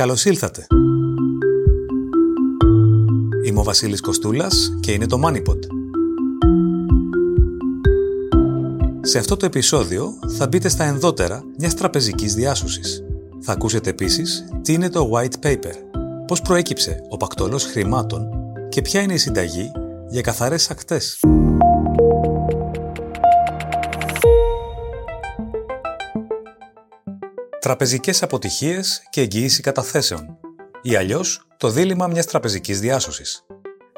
Καλώς ήλθατε. Είμαι ο Βασίλης Κοστούλας και είναι το MoneyPod. Σε αυτό το επεισόδιο θα μπείτε στα ενδότερα μιας τραπεζικής διάσωσης. Θα ακούσετε επίσης τι είναι το White Paper, πώς προέκυψε ο πακτολός χρημάτων και ποια είναι η συνταγή για καθαρές ακτές. Τραπεζικές αποτυχίες και εγγύηση καταθέσεων ή αλλιώς το δίλημα μιας τραπεζικής διάσωσης.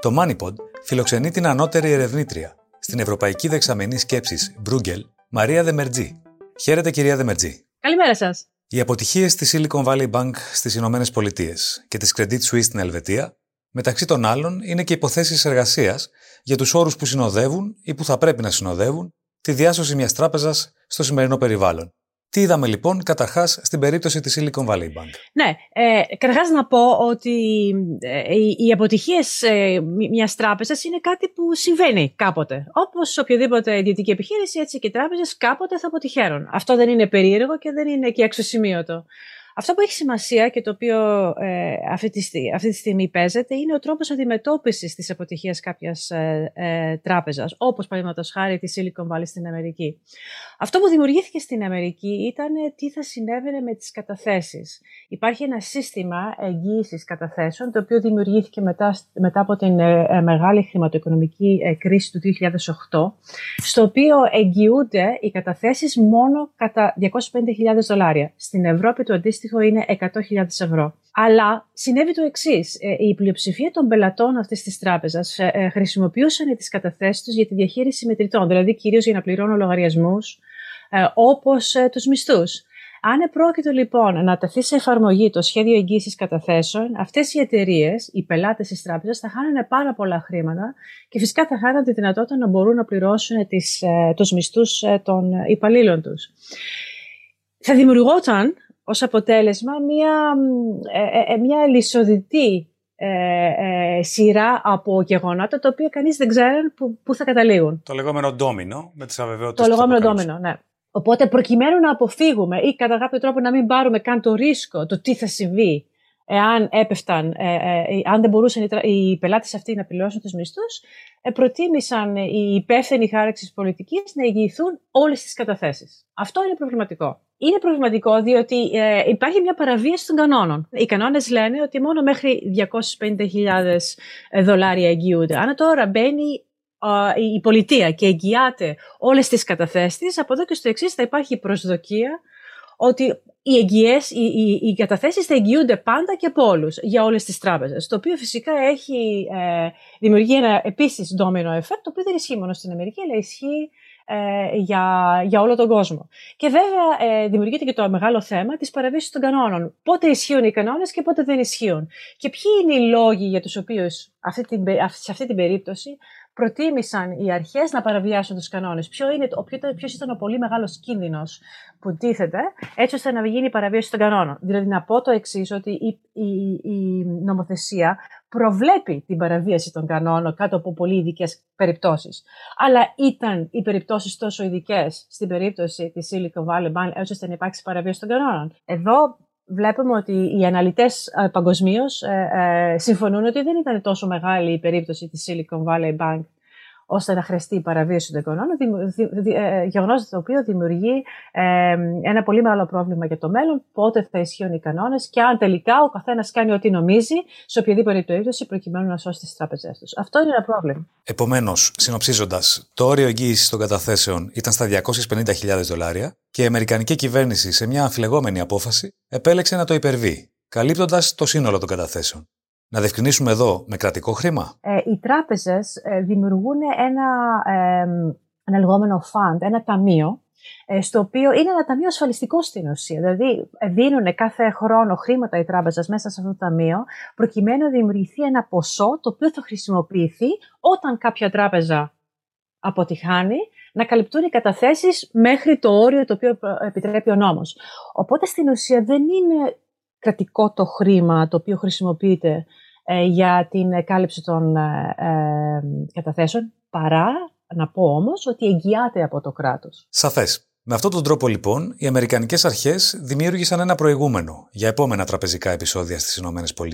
Το MoneyPod φιλοξενεί την ανώτερη ερευνήτρια στην Ευρωπαϊκή Δεξαμενή Σκέψης Bruegel, Μαρία Δεμερτζή. Χαίρετε κυρία Δεμερτζή. Καλημέρα σας. Οι αποτυχίες της Silicon Valley Bank στις Ηνωμένες Πολιτείες και της Credit Suisse στην Ελβετία, μεταξύ των άλλων, είναι και υποθέσεις εργασίας για τους όρους που συνοδεύουν ή που θα πρέπει να συνοδεύουν τη διάσωση μιας τράπεζας στο σημερινό περιβάλλον. Τι είδαμε λοιπόν καταρχάς στην περίπτωση της Silicon Valley Bank; Ναι, ε, καταρχάς να πω ότι ε, οι αποτυχίες ε, μιας τράπεζας είναι κάτι που συμβαίνει κάποτε. Όπως οποιοδήποτε ιδιωτική επιχείρηση, έτσι και οι τράπεζες κάποτε θα αποτυχαίνουν. Αυτό δεν είναι περίεργο και δεν είναι και αξιοσημείωτο. Αυτό που έχει σημασία και το οποίο ε, αυτή, τη, αυτή τη στιγμή παίζεται είναι ο τρόπος αντιμετώπισης της αποτυχίας κάποιας ε, ε, τράπεζας, όπως παραδείγματος χάρη τη Silicon Valley στην Αμερική. Αυτό που δημιουργήθηκε στην Αμερική ήταν τι θα συνέβαινε με τις καταθέσεις. Υπάρχει ένα σύστημα εγγύησης καταθέσεων, το οποίο δημιουργήθηκε μετά, μετά από την ε, ε, μεγάλη χρηματοοικονομική ε, κρίση του 2008, στο οποίο εγγυούνται οι καταθέσεις μόνο κατά 250.000 δολάρια. Στην Ευρώπη το αντίστοιχο αντίστοιχο είναι 100.000 ευρώ. Αλλά συνέβη το εξής. Ε, η πλειοψηφία των πελατών αυτής της τράπεζας ε, ε, χρησιμοποιούσαν τις καταθέσεις τους για τη διαχείριση μετρητών, δηλαδή κυρίως για να πληρώνουν λογαριασμούς, όπως τους μισθούς. Αν επρόκειτο λοιπόν να τεθεί σε εφαρμογή το σχέδιο εγγύησης καταθέσεων, αυτές οι εταιρείες, οι πελάτες της τράπεζας, θα χάνανε πάρα πολλά χρήματα και φυσικά θα χάνανε τη δυνατότητα να μπορούν να πληρώσουν τους μισθούς των υπαλλήλων τους. Θα δημιουργόταν ως αποτέλεσμα μια, ε, ε, ε, μια λισοδητή σειρά από γεγονότα τα οποία κανείς δεν ξέρει που, που θα καταλήγουν. Το λεγόμενο ντόμινο με τις αβεβαιότητες Το λεγόμενο ντόμινο, ναι. Οπότε προκειμένου να αποφύγουμε ή κατά κάποιο τρόπο να μην πάρουμε καν το ρίσκο το τι θα συμβεί εάν έπεφταν, αν δεν μπορούσαν οι, οι πελάτες αυτοί να πληρώσουν τους μισθούς, προτίμησαν οι υπεύθυνοι χάραξης πολιτικής να εγγυηθούν όλες τις καταθέσεις. Αυτό είναι προβληματικό είναι προβληματικό διότι ε, υπάρχει μια παραβίαση των κανόνων. Οι κανόνες λένε ότι μόνο μέχρι 250.000 ε, δολάρια εγγυούνται. Αν τώρα μπαίνει η πολιτεία και εγγυάται όλες τις καταθέσεις, από εδώ και στο εξής θα υπάρχει προσδοκία ότι οι, εγγυές, οι, οι, οι καταθέσεις θα εγγυούνται πάντα και από όλους για όλες τις τράπεζες. Το οποίο φυσικά έχει ε, δημιουργεί ένα επίσης domino effect, το οποίο δεν ισχύει μόνο στην Αμερική, αλλά ισχύει ε, για, για όλο τον κόσμο. Και βέβαια ε, δημιουργείται και το μεγάλο θέμα της παραβίασης των κανόνων. Πότε ισχύουν οι κανόνες και πότε δεν ισχύουν. Και ποιοι είναι οι λόγοι για τους οποίους αυτή την, σε αυτή την περίπτωση προτίμησαν οι αρχές να παραβιάσουν τους κανόνες. Ποιο είναι, ποιος ήταν ο πολύ μεγάλος κίνδυνος που τίθεται, έτσι ώστε να γίνει η παραβίαση των κανόνων. Δηλαδή να πω το εξής ότι η, η, η νομοθεσία προβλέπει την παραβίαση των κανόνων κάτω από πολύ ειδικές περιπτώσεις. Αλλά ήταν οι περιπτώσεις τόσο ειδικές στην περίπτωση της Silicon Valley Bank έτσι ώστε να υπάρξει παραβίαση των κανόνων. Εδώ βλέπουμε ότι οι αναλυτές ε, παγκοσμίως ε, ε, συμφωνούν ότι δεν ήταν τόσο μεγάλη η περίπτωση της Silicon Valley Bank ώστε να χρειαστεί η παραβίαση των κανόνων, ε, γεγονός το οποίο δημιουργεί ένα πολύ μεγάλο πρόβλημα για το μέλλον, πότε θα ισχύουν οι κανόνες και αν τελικά ο καθένας κάνει ό,τι νομίζει σε οποιαδήποτε περίπτωση προκειμένου να σώσει τις τράπεζές τους. Αυτό είναι ένα πρόβλημα. Επομένως, συνοψίζοντας, το όριο εγγύησης των καταθέσεων ήταν στα 250.000 δολάρια και η Αμερικανική κυβέρνηση σε μια αμφιλεγόμενη απόφαση επέλεξε να το υπερβεί, καλύπτοντας το σύνολο των καταθέσεων. Να διευκρινίσουμε εδώ με κρατικό χρήμα. Ε, οι τράπεζες ε, δημιουργούν ένα, ε, ένα λεγόμενο fund, ένα ταμείο, ε, στο οποίο είναι ένα ταμείο ασφαλιστικό στην ουσία. Δηλαδή δίνουν κάθε χρόνο χρήματα οι τράπεζες μέσα σε αυτό το ταμείο, προκειμένου να δημιουργηθεί ένα ποσό το οποίο θα χρησιμοποιηθεί όταν κάποια τράπεζα αποτυχάνει, να καλυπτούν οι καταθέσεις μέχρι το όριο το οποίο επιτρέπει ο νόμος. Οπότε στην ουσία δεν είναι κρατικό το χρήμα το οποίο χρησιμοποιείται ε, για την κάλυψη των ε, ε, καταθέσεων, παρά να πω όμως ότι εγγυάται από το κράτος. Σαφές. Με αυτόν τον τρόπο, λοιπόν, οι Αμερικανικές αρχές δημιούργησαν ένα προηγούμενο για επόμενα τραπεζικά επεισόδια στις ΗΠΑ.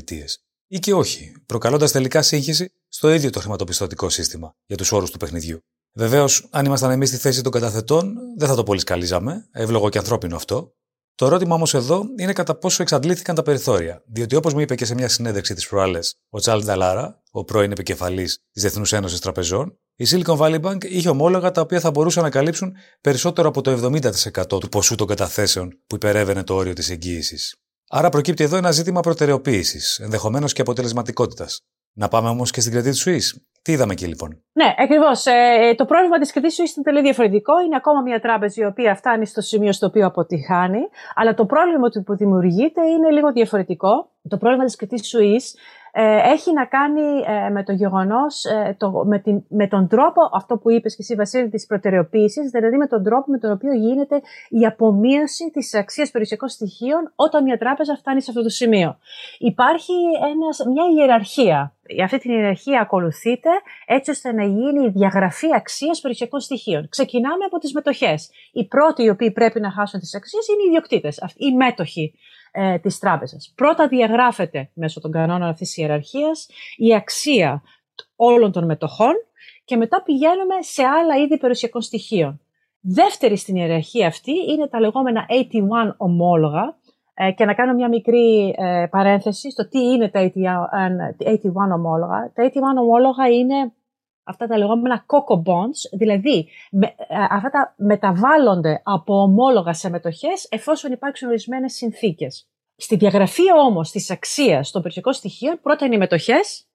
Ή και όχι, προκαλώντας τελικά σύγχυση στο ίδιο το χρηματοπιστωτικό σύστημα για τους όρους του παιχνιδιού. Βεβαίως, αν ήμασταν εμείς στη θέση των καταθετών, δεν θα το πολύ σκαλίζαμε, εύλογο και ανθρώπινο αυτό. Το ερώτημα όμως εδώ είναι κατά πόσο εξαντλήθηκαν τα περιθώρια. Διότι, όπως μου είπε και σε μια συνέντευξη της προάλλες ο Τσάλ Νταλάρα, ο πρώην επικεφαλής της Διεθνούς Ένωσης Τραπεζών, η Silicon Valley Bank είχε ομόλογα τα οποία θα μπορούσαν να καλύψουν περισσότερο από το 70% του ποσού των καταθέσεων που υπερεύαινε το όριο της εγγύησης. Άρα προκύπτει εδώ ένα ζήτημα προτεραιοποίησης, ενδεχομένως και αποτελεσματικότητας. Να πάμε όμως και στην Credit Suisse. Τι είδαμε εκεί λοιπόν; Ναι, ακριβώς. Ε, το πρόβλημα της Credit Suisse είναι τελείως διαφορετικό. Είναι ακόμα μια τράπεζα η οποία φτάνει στο σημείο στο οποίο αποτυχάνει. Αλλά το πρόβλημα που δημιουργείται είναι λίγο διαφορετικό. Το πρόβλημα της Credit Suisse ε, έχει να κάνει ε, με το γεγονός, ε, το, με, την, με τον τρόπο, αυτό που είπες και εσύ Βασίλη, της προτεραιοποίησης, δηλαδή με τον τρόπο με τον οποίο γίνεται η απομείωση της αξίας περιουσιακών στοιχείων όταν μια τράπεζα φτάνει σε αυτό το σημείο. Υπάρχει ένας, μια ιεραρχία. Αυτή την ιεραρχία ακολουθείται έτσι ώστε να γίνει η διαγραφή αξίας περιουσιακών στοιχείων. Ξεκινάμε από τις μετοχές. Οι πρώτοι οι οποίοι πρέπει να χάσουν τις αξίες είναι οι ιδιοκτήτες, οι μέτοχοι ε, της τράπεζας. Πρώτα διαγράφεται μέσω των κανόνων αυτής της ιεραρχίας η αξία όλων των μετοχών και μετά πηγαίνουμε σε άλλα είδη περιουσιακών στοιχείων. Δεύτερη στην ιεραρχία αυτή είναι τα λεγόμενα 81 ομόλογα ε, και να κάνω μια μικρή ε, παρένθεση στο τι είναι τα 81 ομόλογα. Τα 81 ομόλογα είναι αυτά τα λεγόμενα coco bonds, δηλαδή με, ε, αυτά τα μεταβάλλονται από ομόλογα σε μετοχές εφόσον υπάρξουν ορισμένες συνθήκες. Στη διαγραφή όμως της αξίας των περιουσιακών στοιχείων πρώτα είναι οι μετοχές,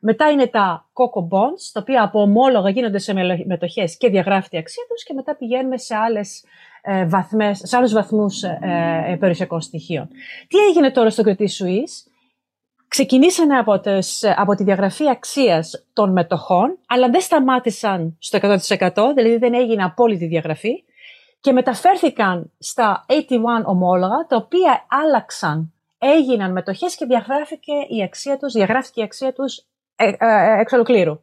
μετά είναι τα coco bonds, τα οποία από ομόλογα γίνονται σε μετοχές και διαγράφεται η αξία τους και μετά πηγαίνουμε σε άλλες ε, βαθμές, σε άλλους βαθμούς ε, ε, περιουσιακών στοιχείων. Τι έγινε τώρα στο Credit Suisse, ξεκινήσανε από, τις, από τη διαγραφή αξίας των μετοχών, αλλά δεν σταμάτησαν στο 100%, δηλαδή δεν έγινε απόλυτη διαγραφή και μεταφέρθηκαν στα 81 ομόλογα, τα οποία άλλαξαν, έγιναν μετοχές και διαγράφηκε η αξία τους, διαγράφηκε η αξία τους ε, ε, ε, εξ ολοκλήρου.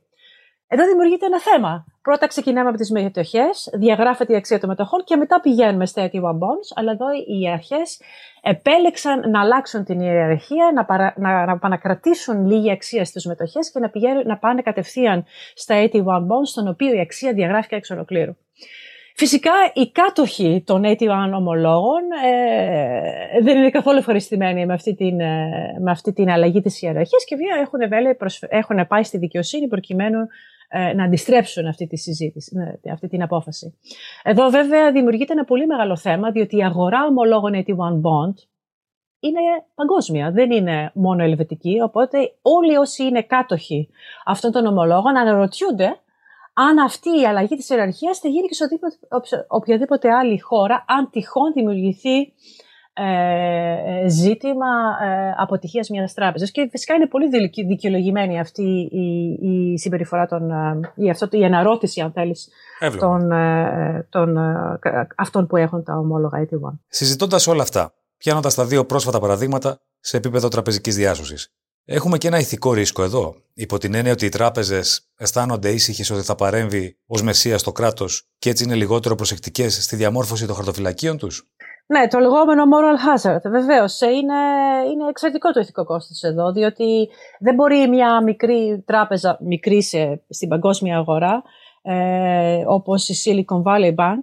Εδώ δημιουργείται ένα θέμα. Πρώτα ξεκινάμε από τις μετοχές, διαγράφεται η αξία των μετοχών και μετά πηγαίνουμε στα 81 bonds. Αλλά εδώ οι αρχές επέλεξαν να αλλάξουν την ιεραρχία, να, παρα, να, να επανακρατήσουν λίγη αξία στις μετοχές και να, πηγαίνουν, να πάνε κατευθείαν στα 81 bonds, στον οποίο η αξία διαγράφηκε εξ ολοκλήρου. Φυσικά οι κάτοχοι των 81 ομολόγων ε, δεν είναι καθόλου ευχαριστημένοι με αυτή την, ε, με αυτή την αλλαγή της ιεραρχίας και βέβαια έχουν, έχουν πάει στη δικαιοσύνη προκειμένου ε, να αντιστρέψουν αυτή τη συζήτηση, ναι, αυτή την απόφαση. Εδώ βέβαια δημιουργείται ένα πολύ μεγάλο θέμα, διότι η αγορά ομολόγων 81 Bond είναι παγκόσμια, δεν είναι μόνο ελβετική, οπότε όλοι όσοι είναι κάτοχοι αυτών των ομολόγων αναρωτιούνται αν αυτή η αλλαγή της ιεραρχίας θα γίνει και σε οποιαδήποτε άλλη χώρα, αν τυχόν δημιουργηθεί ε, ζήτημα ε, αποτυχίας μιας τράπεζας. Και φυσικά είναι πολύ δικαιολογημένη αυτή η, η συμπεριφορά των, ε, η, αυτό, η αναρώτηση, αν θέλεις, των, ε, των, ε, αυτών που έχουν τα ομόλογα AT1. Συζητώντας όλα αυτά, πιάνοντας τα δύο πρόσφατα παραδείγματα σε επίπεδο τραπεζικής διάσωσης, Έχουμε και ένα ηθικό ρίσκο εδώ, υπό την έννοια ότι οι τράπεζες αισθάνονται ήσυχες ότι θα παρέμβει ως μεσία στο κράτος και έτσι είναι λιγότερο προσεκτικές στη διαμόρφωση των χαρτοφυλακίων τους; Ναι, το λεγόμενο moral hazard. Βεβαίως, είναι, είναι εξαιρετικό το ηθικό κόστος εδώ, διότι δεν μπορεί μια μικρή τράπεζα, μικρή σε, στην παγκόσμια αγορά, ε, όπως η Silicon Valley Bank,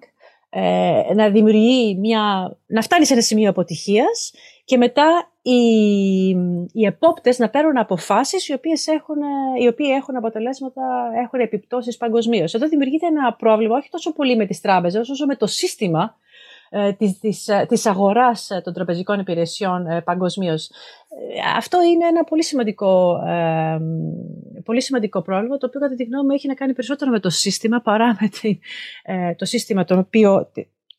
ε, να δημιουργεί μια, να φτάνει σε ένα σημείο αποτυχίας και μετά οι, οι επόπτες να παίρνουν αποφάσεις οι οποίες έχουν, οι οποίοι έχουν αποτελέσματα, έχουν επιπτώσεις παγκοσμίως. Εδώ δημιουργείται ένα πρόβλημα όχι τόσο πολύ με τις τράπεζες όσο με το σύστημα ε, της, της, της αγοράς των τραπεζικών υπηρεσιών ε, παγκοσμίως. Αυτό είναι ένα πολύ σημαντικό, ε, πολύ σημαντικό πρόβλημα, το οποίο κατά τη γνώμη μου έχει να κάνει περισσότερο με το σύστημα παρά με ε, το σύστημα το οποίο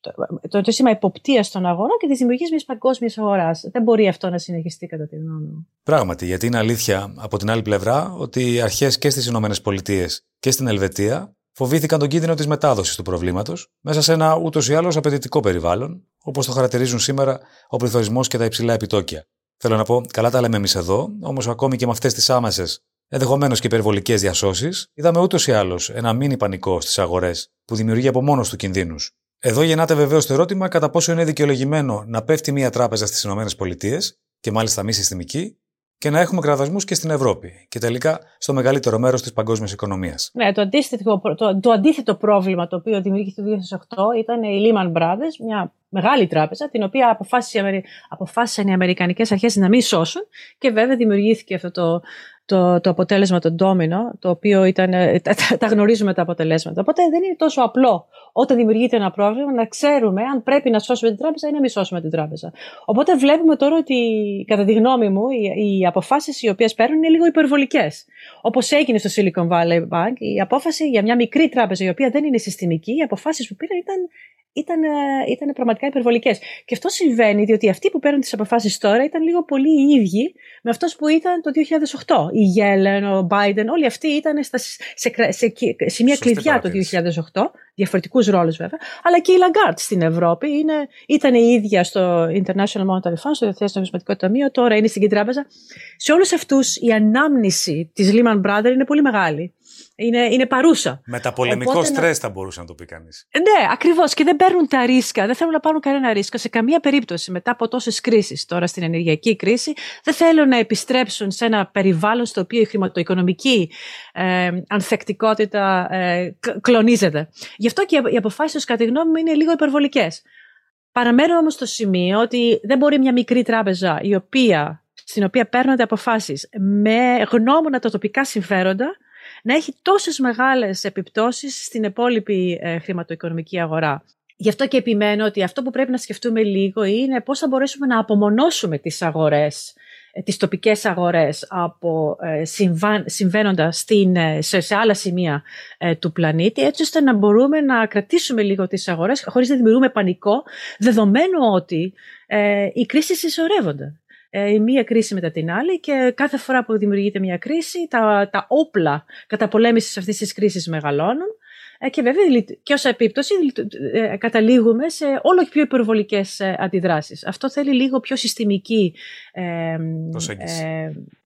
το, το σύστημα υποπτίας των αγορών και της δημιουργίας μιας παγκόσμιας αγοράς. Δεν μπορεί αυτό να συνεχιστεί, κατά τη γνώμη μου. Πράγματι, γιατί είναι αλήθεια από την άλλη πλευρά ότι οι αρχές και στις ΗΠΑ και στην Ελβετία φοβήθηκαν τον κίνδυνο της μετάδοσης του προβλήματος μέσα σε ένα ούτως ή άλλως απαιτητικό περιβάλλον, όπως το χαρακτηρίζουν σήμερα ο πληθωρισμός και τα υψηλά επιτόκια. Θέλω να πω, καλά τα λέμε εμείς εδώ, όμως ακόμη και με αυτές τις άμεσε, ενδεχομένως και υπερβολικές διασώσεις, είδαμε ούτως ή άλλως ένα μήνυ πανικό στις αγορές που δημιουργεί από μόνος του κινδύνους Εδώ γεννάται βεβαίως το ερώτημα κατά πόσο είναι δικαιολογημένο να πέφτει μια τράπεζα στις ΗΠΑ και μάλιστα μη συστημική και να έχουμε κραδασμούς και στην Ευρώπη και τελικά στο μεγαλύτερο μέρος της παγκόσμιας οικονομίας. Ναι, το αντίθετο, το, το αντίθετο πρόβλημα το οποίο δημιουργήθηκε το 2008 ήταν η Lehman Brothers, μια μεγάλη τράπεζα, την οποία αποφάσισαν οι Αμερικανικές αρχές να μην σώσουν και βέβαια δημιουργήθηκε αυτό το, το, το αποτέλεσμα το ντόμινο, το οποίο ήταν, ε, τα, τα γνωρίζουμε τα αποτελέσματα. Οπότε δεν είναι τόσο απλό όταν δημιουργείται ένα πρόβλημα να ξέρουμε αν πρέπει να σώσουμε την τράπεζα ή να μην σώσουμε την τράπεζα. Οπότε βλέπουμε τώρα ότι, κατά τη γνώμη μου, οι, οι αποφάσεις οι οποίες παίρνουν είναι λίγο υπερβολικές. Όπως έγινε στο Silicon Valley Bank, η απόφαση για μια μικρή τράπεζα η οποία δεν είναι συστημική, οι αποφάσεις που πήραν ήταν ήταν, ε, ήταν πραγματικά υπερβολικές. Και αυτό συμβαίνει διότι αυτοί που παίρνουν τις αποφάσεις τώρα ήταν λίγο πολύ οι ίδιοι με αυτός που ήταν το 2008. Η Γέλεν, ο Biden, όλοι αυτοί ήταν στα, σε, σε, σε, σημεία κλειδιά το 2008, διαφορετικούς ρόλους βέβαια, αλλά και η Lagarde στην Ευρώπη είναι, ήταν η ίδια στο International Monetary Fund, στο Διεθνές Νομισματικό Ταμείο, τώρα είναι στην Κεντράπεζα. Σε όλους αυτούς η ανάμνηση της Lehman Brothers είναι πολύ μεγάλη είναι, είναι παρούσα. Μεταπολεμικό στρε να... θα μπορούσε να το πει κανείς. Ναι, ακριβώς. Και δεν παίρνουν τα ρίσκα. Δεν θέλουν να πάρουν κανένα ρίσκο. Σε καμία περίπτωση μετά από τόσες κρίσεις, τώρα στην ενεργειακή κρίση, δεν θέλουν να επιστρέψουν σε ένα περιβάλλον στο οποίο η χρηματοοικονομική ε, ανθεκτικότητα ε, κλονίζεται. Γι' αυτό και οι αποφάσεις του, κατά τη γνώμη μου, είναι λίγο υπερβολικές. Παραμένω όμως στο σημείο ότι δεν μπορεί μια μικρή τράπεζα η οποία, στην οποία παίρνονται αποφάσεις με γνώμονα τα τοπικά συμφέροντα να έχει τόσες μεγάλες επιπτώσεις στην υπόλοιπη ε, χρηματοοικονομική αγορά. Γι' αυτό και επιμένω ότι αυτό που πρέπει να σκεφτούμε λίγο είναι πώς θα μπορέσουμε να απομονώσουμε τις αγορές, ε, τις τοπικές αγορές από ε, συμβαίνοντα στην, σε, σε άλλα σημεία του πλανήτη, έτσι ώστε να μπορούμε να κρατήσουμε λίγο τις αγορές χωρίς να δημιουργούμε πανικό, δεδομένου ότι οι κρίσεις συσσωρεύονται. Ε, η μία κρίση μετά την άλλη και κάθε φορά που δημιουργείται μια κρίση τα, τα όπλα καταπολέμησης αυτής της κρίσης μεγαλώνουν ε, και βέβαια και ως επίπτωση ε, καταλήγουμε σε όλο και πιο υπερβολικές αντιδράσεις. Αυτό θέλει λίγο πιο συστημική προσέγγιση.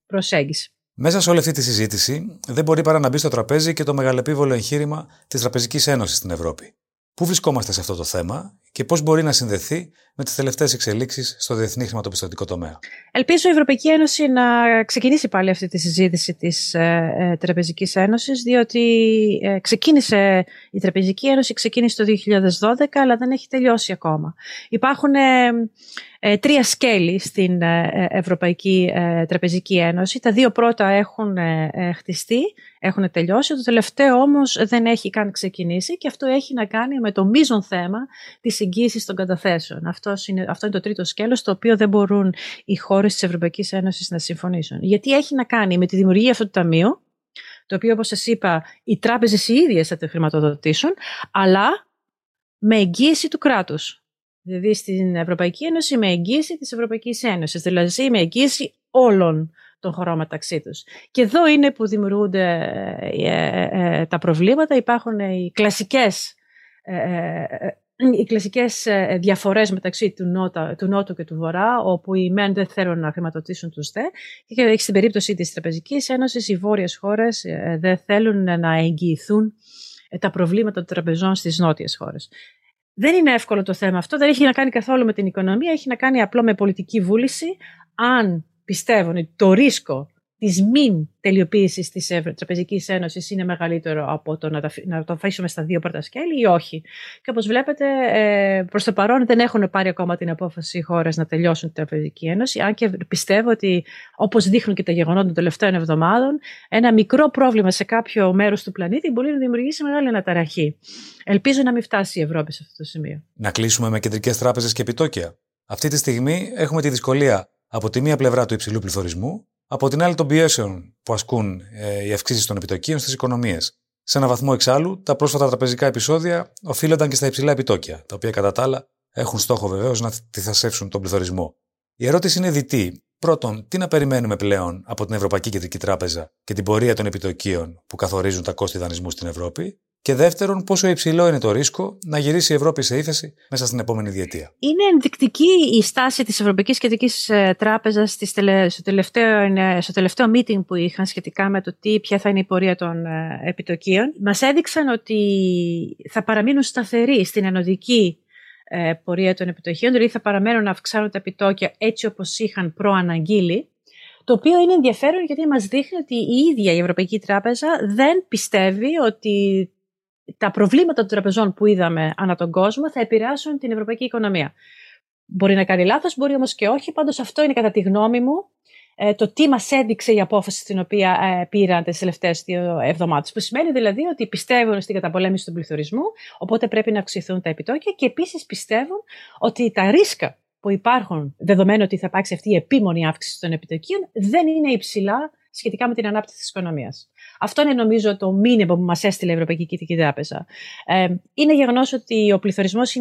προσέγγιση. Μέσα σε όλη αυτή τη συζήτηση δεν μπορεί παρά να μπει στο τραπέζι και το μεγαλεπίβολο εγχείρημα της Τραπεζικής Ένωσης στην Ευρώπη. Πού βρισκόμαστε σε αυτό το θέμα; Και πώς μπορεί να συνδεθεί με τις τελευταίες εξελίξεις στο διεθνή χρηματοπιστωτικό τομέα. Ελπίζω η Ευρωπαϊκή Ένωση να ξεκινήσει πάλι αυτή τη συζήτηση της ε, ε, Τραπεζικής Ένωσης, διότι ε, ξεκίνησε η Τραπεζική Ένωση ξεκίνησε το 2012, αλλά δεν έχει τελειώσει ακόμα. Υπάρχουν ε, ε, τρία σκέλη στην ε, Ευρωπαϊκή Τραπεζική Ένωση. Τα δύο πρώτα έχουν χτιστεί, έχουν τελειώσει. Το τελευταίο όμως δεν έχει καν ξεκινήσει και αυτό έχει να κάνει με το μείζον θέμα της εγγύησης των καταθέσεων. Αυτός είναι, αυτό είναι το τρίτο σκέλος το οποίο δεν μπορούν οι χώρες της Ευρωπαϊκής Ένωσης να συμφωνήσουν. Γιατί έχει να κάνει με τη δημιουργία αυτού του ταμείου, το οποίο όπως σας είπα οι τράπεζες οι ίδιες θα το χρηματοδοτήσουν, αλλά με εγγύηση του κράτους. Δηλαδή στην Ευρωπαϊκή Ένωση με εγγύηση της Ευρωπαϊκής Ένωσης, δηλαδή με εγγύηση όλων των χωρών μεταξύ τους. Και εδώ είναι που δημιουργούνται ε, ε, ε, τα προβλήματα. Υπάρχουν οι κλασικές οι κλασικές διαφορές μεταξύ του, νότα, του Νότου και του Βορρά, όπου οι μεν δεν θέλουν να χρηματοδοτήσουν τους ΔΕ, και στην περίπτωση της Τραπεζικής Ένωσης, οι βόρειες χώρες δεν θέλουν να εγγυηθούν τα προβλήματα των τραπεζών στις νότιες χώρες. Δεν είναι εύκολο το θέμα αυτό, δεν έχει να κάνει καθόλου με την οικονομία, έχει να κάνει απλό με πολιτική βούληση. Αν πιστεύουν ότι το ρίσκο της μην τελειοποίησης της Τραπεζικής Ένωσης είναι μεγαλύτερο από το να, να το αφήσουμε στα δύο πρώτα σκέλη ή όχι. Και όπως βλέπετε, ε, προς το παρόν δεν έχουν πάρει ακόμα την απόφαση οι χώρες να τελειώσουν την Τραπεζική Ένωση. Αν και πιστεύω ότι, όπως δείχνουν και τα γεγονότα των τελευταίων εβδομάδων, ένα μικρό πρόβλημα σε κάποιο μέρος του πλανήτη μπορεί να δημιουργήσει μεγάλη αναταραχή. Ελπίζω να μην φτάσει η Ευρώπη σε αυτό το σημείο. Να κλείσουμε με κεντρικές τράπεζες και επιτόκια. Αυτή τη στιγμή έχουμε τη δυσκολία από τη μία πλευρά του υψηλού πληθωρισμού, από την άλλη των πιέσεων που ασκούν ε, οι αυξήσεις των επιτοκίων στις οικονομίες. Σε ένα βαθμό εξάλλου, τα πρόσφατα τραπεζικά επεισόδια οφείλονταν και στα υψηλά επιτόκια, τα οποία κατά τα άλλα έχουν στόχο βεβαίως να τυθασεύσουν τον πληθωρισμό. Η ερώτηση είναι διτή. Πρώτον, τι να περιμένουμε πλέον από την Ευρωπαϊκή Κεντρική Τράπεζα και την πορεία των επιτοκίων που καθορίζουν τα κόστη δανεισμού στην Ευρώπη; Και δεύτερον, πόσο υψηλό είναι το ρίσκο να γυρίσει η Ευρώπη σε ύφεση μέσα στην επόμενη διετία. Είναι ενδεικτική η στάση της Ευρωπαϊκής Κεντρικής ε, Τράπεζας στο τελευταίο, στο τελευταίο meeting που είχαν σχετικά με το τι, ποια θα είναι η πορεία των ε, επιτοκίων. Μας έδειξαν ότι θα παραμείνουν σταθεροί στην ενωδική ε, πορεία των επιτοκίων, δηλαδή θα παραμένουν να αυξάνουν τα επιτόκια έτσι όπως είχαν προαναγγείλει. Το οποίο είναι ενδιαφέρον γιατί μας δείχνει ότι η ίδια η Ευρωπαϊκή Τράπεζα δεν πιστεύει ότι τα προβλήματα των τραπεζών που είδαμε ανά τον κόσμο θα επηρεάσουν την ευρωπαϊκή οικονομία. Μπορεί να κάνει λάθος, μπορεί όμως και όχι. Πάντως αυτό είναι κατά τη γνώμη μου ε, το τι μας έδειξε η απόφαση την οποία ε, πήραν τις τελευταίες δύο εβδομάδες. Που σημαίνει δηλαδή ότι πιστεύουν στην καταπολέμηση του πληθωρισμού, οπότε πρέπει να αυξηθούν τα επιτόκια και επίσης πιστεύουν ότι τα ρίσκα που υπάρχουν, δεδομένου ότι θα υπάρξει αυτή η επίμονη αύξηση των επιτοκίων, δεν είναι υψηλά σχετικά με την ανάπτυξη της οικονομίας. Αυτό είναι νομίζω το μήνυμα που μας έστειλε η Ευρωπαϊκή Κεντρική Τράπεζα. Ε, είναι γεγονός ότι ο πληθωρισμός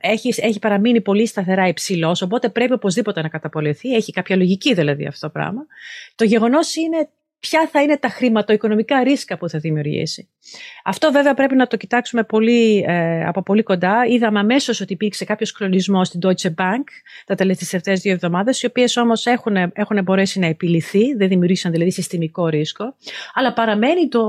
έχει, έχει παραμείνει πολύ σταθερά υψηλός, οπότε πρέπει οπωσδήποτε να καταπολεθεί. Έχει κάποια λογική δηλαδή αυτό το πράγμα. Το γεγονός είναι ποια θα είναι τα χρηματοοικονομικά ρίσκα που θα δημιουργήσει. Αυτό βέβαια πρέπει να το κοιτάξουμε πολύ, ε, από πολύ κοντά. Είδαμε αμέσως ότι υπήρξε κάποιος κλονισμός στην Deutsche Bank τα τελευταίες δύο εβδομάδες, οι οποίες όμως έχουν, έχουν μπορέσει να επιληθεί, δεν δημιουργήσαν δηλαδή συστημικό ρίσκο. Αλλά παραμένει το,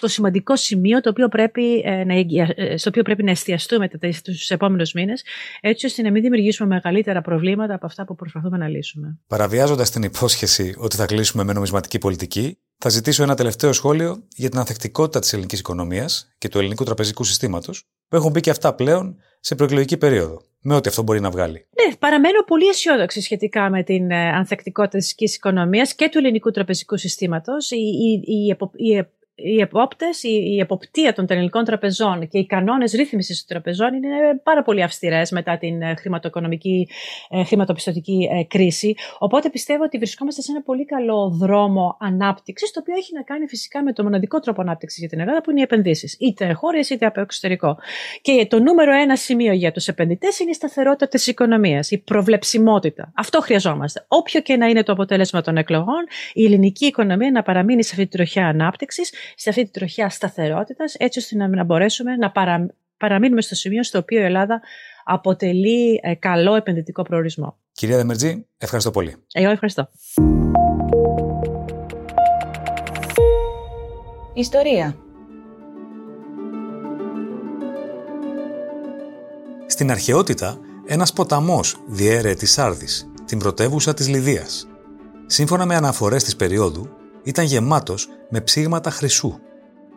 το σημαντικό σημείο το οποίο πρέπει, ε, να, ε, στο οποίο πρέπει να εστιαστούμε τους επόμενους μήνες, έτσι ώστε να μην δημιουργήσουμε μεγαλύτερα προβλήματα από αυτά που προσπαθούμε να λύσουμε. Παραβιάζοντας την υπόσχεση ότι θα κλείσουμε με νομισματική πολιτική, θα ζητήσω ένα τελευταίο σχόλιο για την ανθεκτικότητα της ελληνικής οικονομίας και του ελληνικού τραπεζικού συστήματος, που έχουν μπει και αυτά πλέον σε προεκλογική περίοδο, με ό,τι αυτό μπορεί να βγάλει. Ναι, παραμένω πολύ αισιόδοξη σχετικά με την ε, ανθεκτικότητα της οικονομίας και του ελληνικού τραπεζικού συστήματος. Η, η, η, η οι επόπτες, η, η εποπτεία των ελληνικών τραπεζών και οι κανόνες ρύθμισης των τραπεζών είναι πάρα πολύ αυστηρές μετά την ε, χρηματοοικονομική, ε, χρηματοπιστωτική ε, κρίση. Οπότε πιστεύω ότι βρισκόμαστε σε ένα πολύ καλό δρόμο ανάπτυξης, το οποίο έχει να κάνει φυσικά με το μοναδικό τρόπο ανάπτυξης για την Ελλάδα, που είναι οι επενδύσεις, είτε χώρες είτε από εξωτερικό. Και το νούμερο ένα σημείο για τους επενδυτές είναι η σταθερότητα της οικονομίας, η προβλεψιμότητα. Αυτό χρειαζόμαστε. Όποιο και να είναι το αποτέλεσμα των εκλογών, η ελληνική οικονομία να παραμείνει σε αυτή τη τροχιά ανάπτυξης σε αυτή τη τροχιά σταθερότητας, έτσι ώστε να μπορέσουμε να παρα, παραμείνουμε στο σημείο στο οποίο η Ελλάδα αποτελεί ε, καλό επενδυτικό προορισμό. Κυρία Δεμερτζή, ευχαριστώ πολύ. Εγώ ευχαριστώ. Ιστορία. Στην αρχαιότητα, ένας ποταμός διέρεε της Σάρδης, την πρωτεύουσα της Λιδίας. Σύμφωνα με αναφορές της περίοδου, ήταν γεμάτος με ψήγματα χρυσού.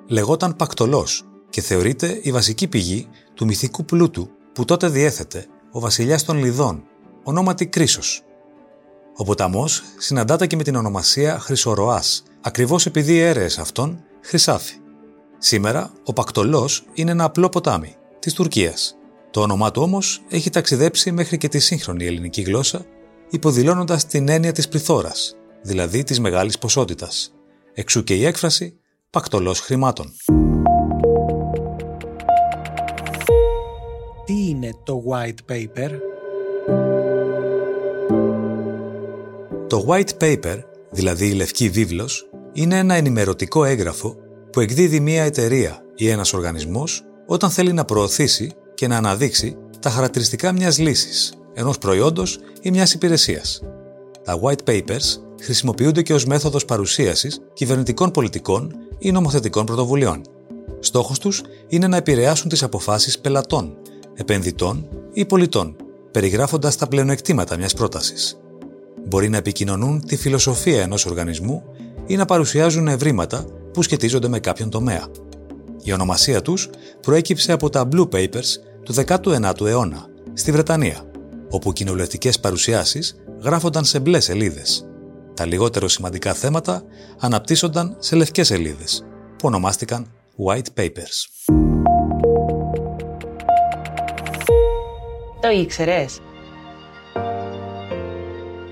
Λεγόταν Πακτολός και θεωρείται η βασική πηγή του μυθικού πλούτου που τότε διέθετε ο βασιλιάς των Λιδών, ονόματι Κρίσος. Ο ποταμός συναντάται και με την ονομασία Χρυσοροάς, ακριβώς επειδή οι αίρεες αυτών χρυσάφι. Σήμερα, ο Πακτολός είναι ένα απλό ποτάμι, της Τουρκίας. Το όνομά του όμως έχει ταξιδέψει μέχρι και τη σύγχρονη ελληνική γλώσσα, υποδηλώνοντας την έννοια της πληθώρας, δηλαδή της μεγάλης ποσότητας. Εξού και η έκφραση «πακτολός χρημάτων». Τι είναι το White Paper? Το White Paper, δηλαδή η Λευκή Βίβλος, είναι ένα ενημερωτικό έγγραφο που εκδίδει μια εταιρεία ή ένας οργανισμός όταν θέλει να προωθήσει και να αναδείξει τα χαρακτηριστικά μιας λύσης, ενός προϊόντος ή μιας υπηρεσίας. Τα White Papers χρησιμοποιούνται και ως μέθοδος παρουσίασης κυβερνητικών πολιτικών ή νομοθετικών πρωτοβουλειών. Στόχος τους είναι να επηρεάσουν τις αποφάσεις πελατών, επενδυτών ή πολιτών, περιγράφοντας τα πλεονεκτήματα μιας πρότασης. Μπορεί να επικοινωνούν τη φιλοσοφία ενός οργανισμού ή να παρουσιάζουν ευρήματα που σχετίζονται με κάποιον τομέα. Η ονομασία τους προέκυψε από τα Blue Papers του 19ου αιώνα, στη Βρετανία, όπου κοινοβουλευτικές παρουσιάσεις γράφονταν σε μπλε σελίδες τα λιγότερο σημαντικά θέματα αναπτύσσονταν σε λευκές σελίδες, που ονομάστηκαν White Papers. Το ήξερες;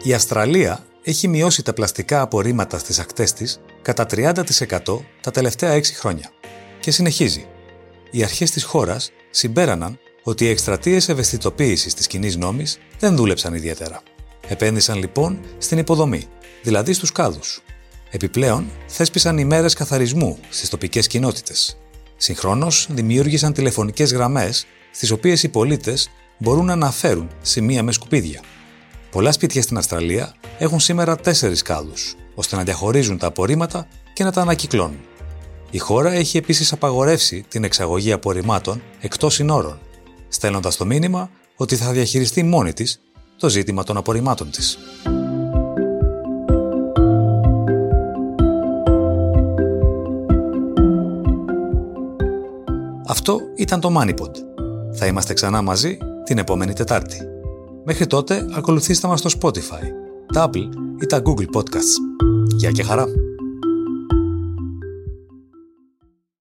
Η Αυστραλία έχει μειώσει τα πλαστικά απορρίμματα στις ακτές της κατά 30% τα τελευταία 6 χρόνια και συνεχίζει. Οι αρχές της χώρας συμπέραναν ότι οι εκστρατείες ευαισθητοποίησης της κοινής νόμης δεν δούλεψαν ιδιαίτερα. Επένδυσαν λοιπόν στην υποδομή δηλαδή στους κάδους. Επιπλέον, θέσπισαν ημέρες καθαρισμού στις τοπικές κοινότητες. Συγχρόνως, δημιούργησαν τηλεφωνικές γραμμές, στις οποίες οι πολίτες μπορούν να αναφέρουν σημεία με σκουπίδια. Πολλά σπίτια στην Αυστραλία έχουν σήμερα τέσσερις κάδους, ώστε να διαχωρίζουν τα απορρίμματα και να τα ανακυκλώνουν. Η χώρα έχει επίσης απαγορεύσει την εξαγωγή απορριμμάτων εκτός συνόρων, στέλνοντας το μήνυμα ότι θα διαχειριστεί μόνη της το ζήτημα των απορριμμάτων της. Αυτό ήταν το MoneyPod. Θα είμαστε ξανά μαζί την επόμενη Τετάρτη. Μέχρι τότε ακολουθήστε μας στο Spotify, τα Apple ή τα Google Podcasts. Γεια και χαρά!